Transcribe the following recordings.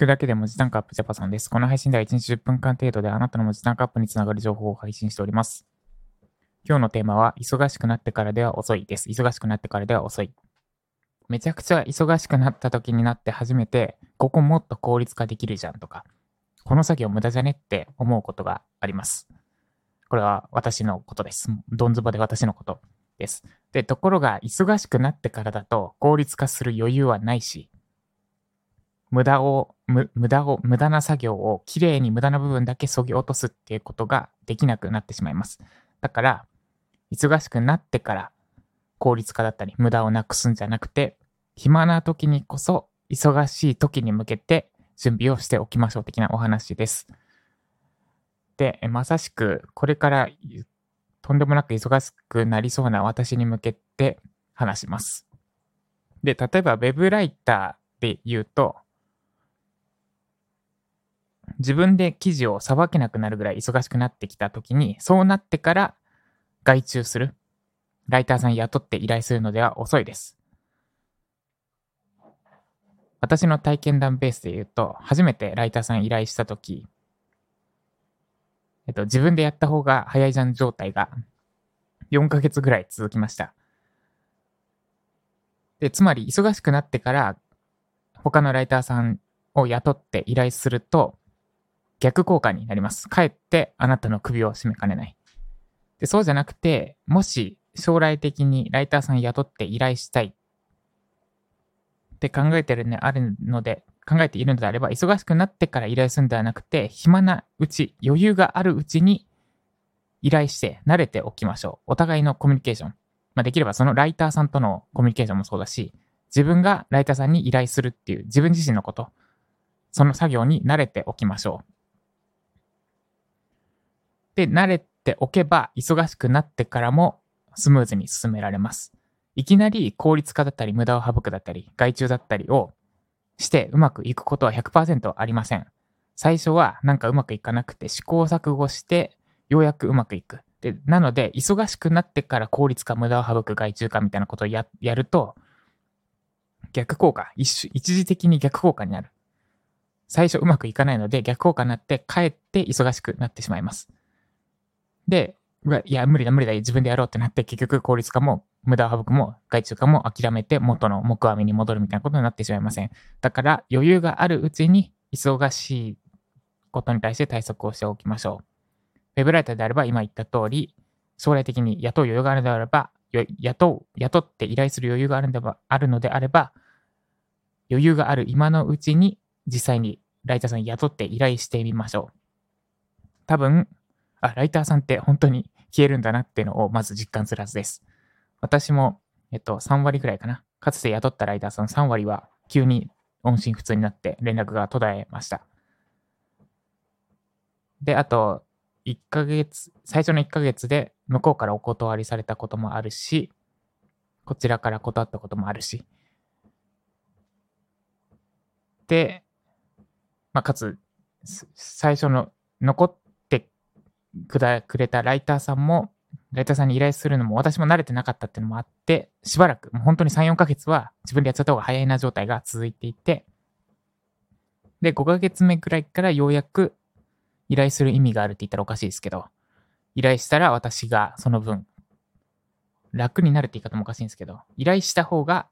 くだけで文字単価アップジャパソンです。この配信では1日10分間程度であなたの文字単価アップにつながる情報を配信しております。今日のテーマは、忙しくなってからでは遅いです。忙しくなってからでは遅い。めちゃくちゃ忙しくなった時になって初めて、ここもっと効率化できるじゃんとか、この作業無駄じゃねって思うことがあります。これは私のことです。どんずばで私のことです。で、ところが、忙しくなってからだと効率化する余裕はないし、無駄を、無駄を、無駄な作業をきれいに無駄な部分だけ削ぎ落とすっていうことができなくなってしまいます。だから、忙しくなってから効率化だったり無駄をなくすんじゃなくて、暇な時にこそ忙しい時に向けて準備をしておきましょう的なお話です。で、まさしくこれからとんでもなく忙しくなりそうな私に向けて話します。で、例えば Web ライターで言うと、自分で記事をさばけなくなるぐらい忙しくなってきた時に、そうなってから外注する。ライターさん雇って依頼するのでは遅いです。私の体験談ベースで言うと、初めてライターさん依頼した時、えっと、自分でやった方が早いじゃん状態が4ヶ月ぐらい続きました。で、つまり忙しくなってから他のライターさんを雇って依頼すると、逆効果になります。かえってあなたの首を絞めかねない。で、そうじゃなくて、もし将来的にライターさん雇って依頼したいって考えてるね、あるので、考えているのであれば、忙しくなってから依頼するんではなくて、暇なうち、余裕があるうちに依頼して慣れておきましょう。お互いのコミュニケーション。まあ、できればそのライターさんとのコミュニケーションもそうだし、自分がライターさんに依頼するっていう自分自身のこと、その作業に慣れておきましょう。で、慣れておけば、忙しくなってからもスムーズに進められます。いきなり効率化だったり、無駄を省くだったり、外注だったりをしてうまくいくことは100%ありません。最初はなんかうまくいかなくて試行錯誤して、ようやくうまくいく。で、なので、忙しくなってから効率化、無駄を省く、外注化みたいなことをやると、逆効果一、一時的に逆効果になる。最初うまくいかないので逆効果になって、かえって忙しくなってしまいます。で、いや、無理だ、無理だ、自分でやろうってなって、結局効率化も、無駄を省くも、外注化も諦めて、元の木阿弥に戻るみたいなことになってしまいません。だから、余裕があるうちに、忙しいことに対して対策をしておきましょう。ウェブライターであれば、今言った通り、将来的に雇う余裕があるのであれば、雇う、雇って依頼する余裕があるんであるのであれば、余裕がある今のうちに、実際にライターさんに雇って依頼してみましょう。多分、あ、ライターさんって本当に消えるんだなっていうのをまず実感するはずです。私も、えっと、3割ぐらいかな。かつて雇ったライターさん3割は急に音信不通になって連絡が途絶えました。で、あと、1ヶ月、最初の1ヶ月で向こうからお断りされたこともあるし、こちらから断ったこともあるし。で、まあ、かつ、最初の残っくだくれたライターさんも、ライターさんに依頼するのも私も慣れてなかったっていうのもあって、しばらく、もう本当に3、4ヶ月は自分でやっちゃった方が早いな状態が続いていて、で、5ヶ月目くらいからようやく依頼する意味があるって言ったらおかしいですけど、依頼したら私がその分、楽になるって言い方もおかしいんですけど、依頼した方が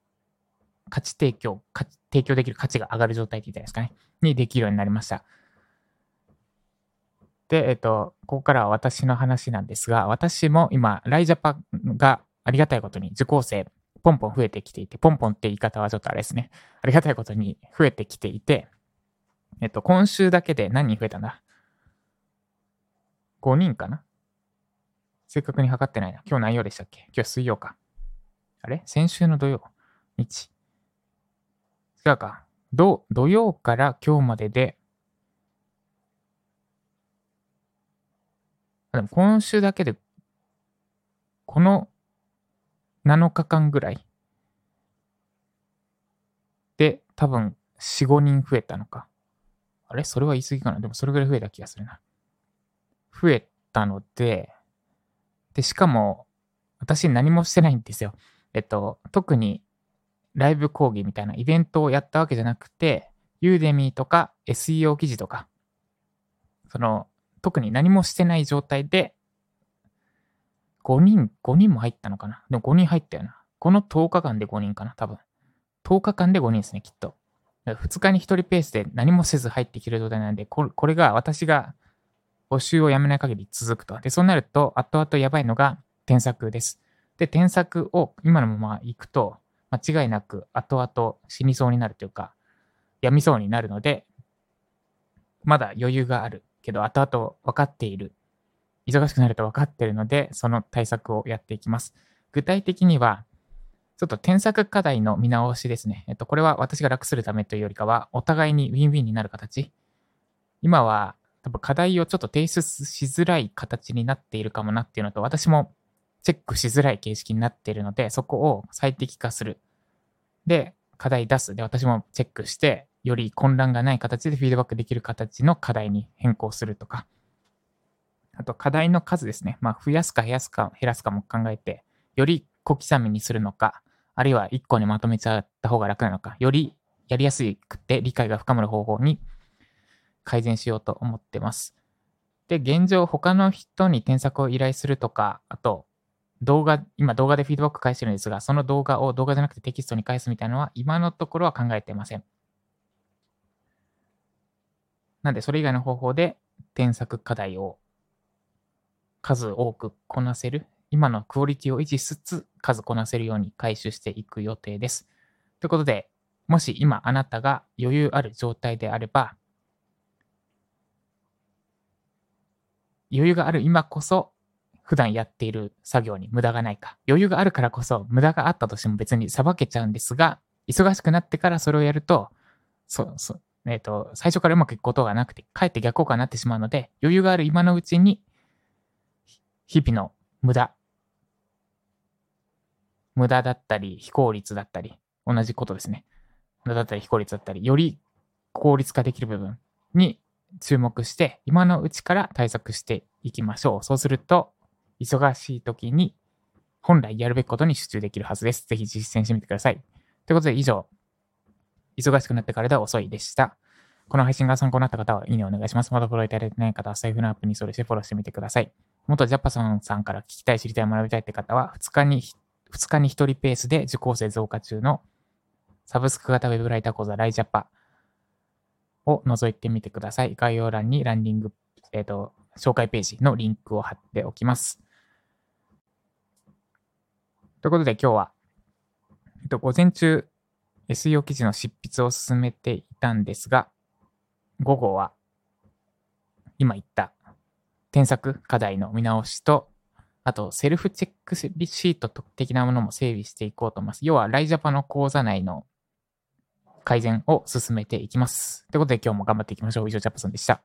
価値提供、提供できる価値が上がる状態って言ったらですかね、にできるようになりました。で、えっと、ここからは私の話なんですが、私も今、ライジャパがありがたいことに受講生、ポンポン増えてきていて、ポンポンって言い方はちょっとあれですね。ありがたいことに増えてきていて、えっと、今週だけで何人増えたんだ ?5 人かな？正確に測ってないな。今日何曜でしたっけ？今日水曜か。あれ？先週の土曜？日？違うか。土曜から今日までででも今週だけで、この7日間ぐらいで多分4、5人増えたのか。あれ？それは言い過ぎかな？でもそれぐらい増えた気がするな。増えたので、で、しかも、私何もしてないんですよ。えっと、特にライブ講義みたいなイベントをやったわけじゃなくて、ユーデミーとか SEO 記事とか、その、特に何もしてない状態で、5人、5人も入ったのかな？でも5人入ったよな。この10日間で5人かな多分。10日間で5人ですね、きっと。2日に1人ペースで何もせず入ってきる状態なんで、これが私が募集をやめない限り続くと。で、そうなると、後々やばいのが添削です。で、添削を今のまま行くと、間違いなく後々死にそうになるというか、病みそうになるので、まだ余裕があるけど、後々分かっている。忙しくなると分かっているので、その対策をやっていきます。具体的には、ちょっと添削課題の見直しですね。えっと、これは私が楽するためというよりかは、お互いにウィンウィンになる形。今は、多分課題をちょっと提出しづらい形になっているかもなっていうのと、私もチェックしづらい形式になっているので、そこを最適化する。で、課題出す。で、私もチェックして、より混乱がない形でフィードバックできる形の課題に変更するとか。あと、課題の数ですね。まあ、増やすか減らすか、減らすかも考えて、より小刻みにするのか、あるいは1個にまとめちゃった方が楽なのか、よりやりやすくて理解が深まる方法に改善しようと思ってます。で、現状他の人に添削を依頼するとか、あと、動画、今動画でフィードバック返してるんですが、その動画を動画じゃなくてテキストに返すみたいなのは今のところは考えていません。なんで、それ以外の方法で添削課題を数多くこなせる、今のクオリティを維持しつつ数こなせるように回収していく予定です。ということで、もし今あなたが余裕ある状態であれば、余裕がある今こそ普段やっている作業に無駄がないか。余裕があるからこそ無駄があったとしても別に裁けちゃうんですが、忙しくなってからそれをやると、そう、そう、えっ、ー、と、最初からうまくいくことがなくて、かえって逆効果になってしまうので、余裕がある今のうちに、日々の無駄、無駄だったり、非効率だったり、同じことですね。無駄だったり、非効率だったり、より効率化できる部分に注目して、今のうちから対策していきましょう。そうすると、忙しい時に本来やるべきことに集中できるはずです。ぜひ実践してみてください。ということで以上、忙しくなってからでは遅いでした。この配信が参考になった方は、いいねお願いします。まだフォローいただいてない方は、財布のアップにそれしてフォローしてみてください。元ジャパソンさんから聞きたい、知りたい、学びたいって方は、2日に、2日に1人ペースで受講生増加中のサブスク型ウェブライター講座ライジャパを覗いてみてください。概要欄にランディング、えっ、ー、と、紹介ページのリンクを貼っておきます。ということで今日は、えっと、午前中 SEO 記事の執筆を進めていたんですが、午後は今言った添削課題の見直しと、あとセルフチェックシート的なものも整備していこうと思います。要はライジャパの講座内の改善を進めていきます。ということで今日も頑張っていきましょう。以上、ジャパソンでした。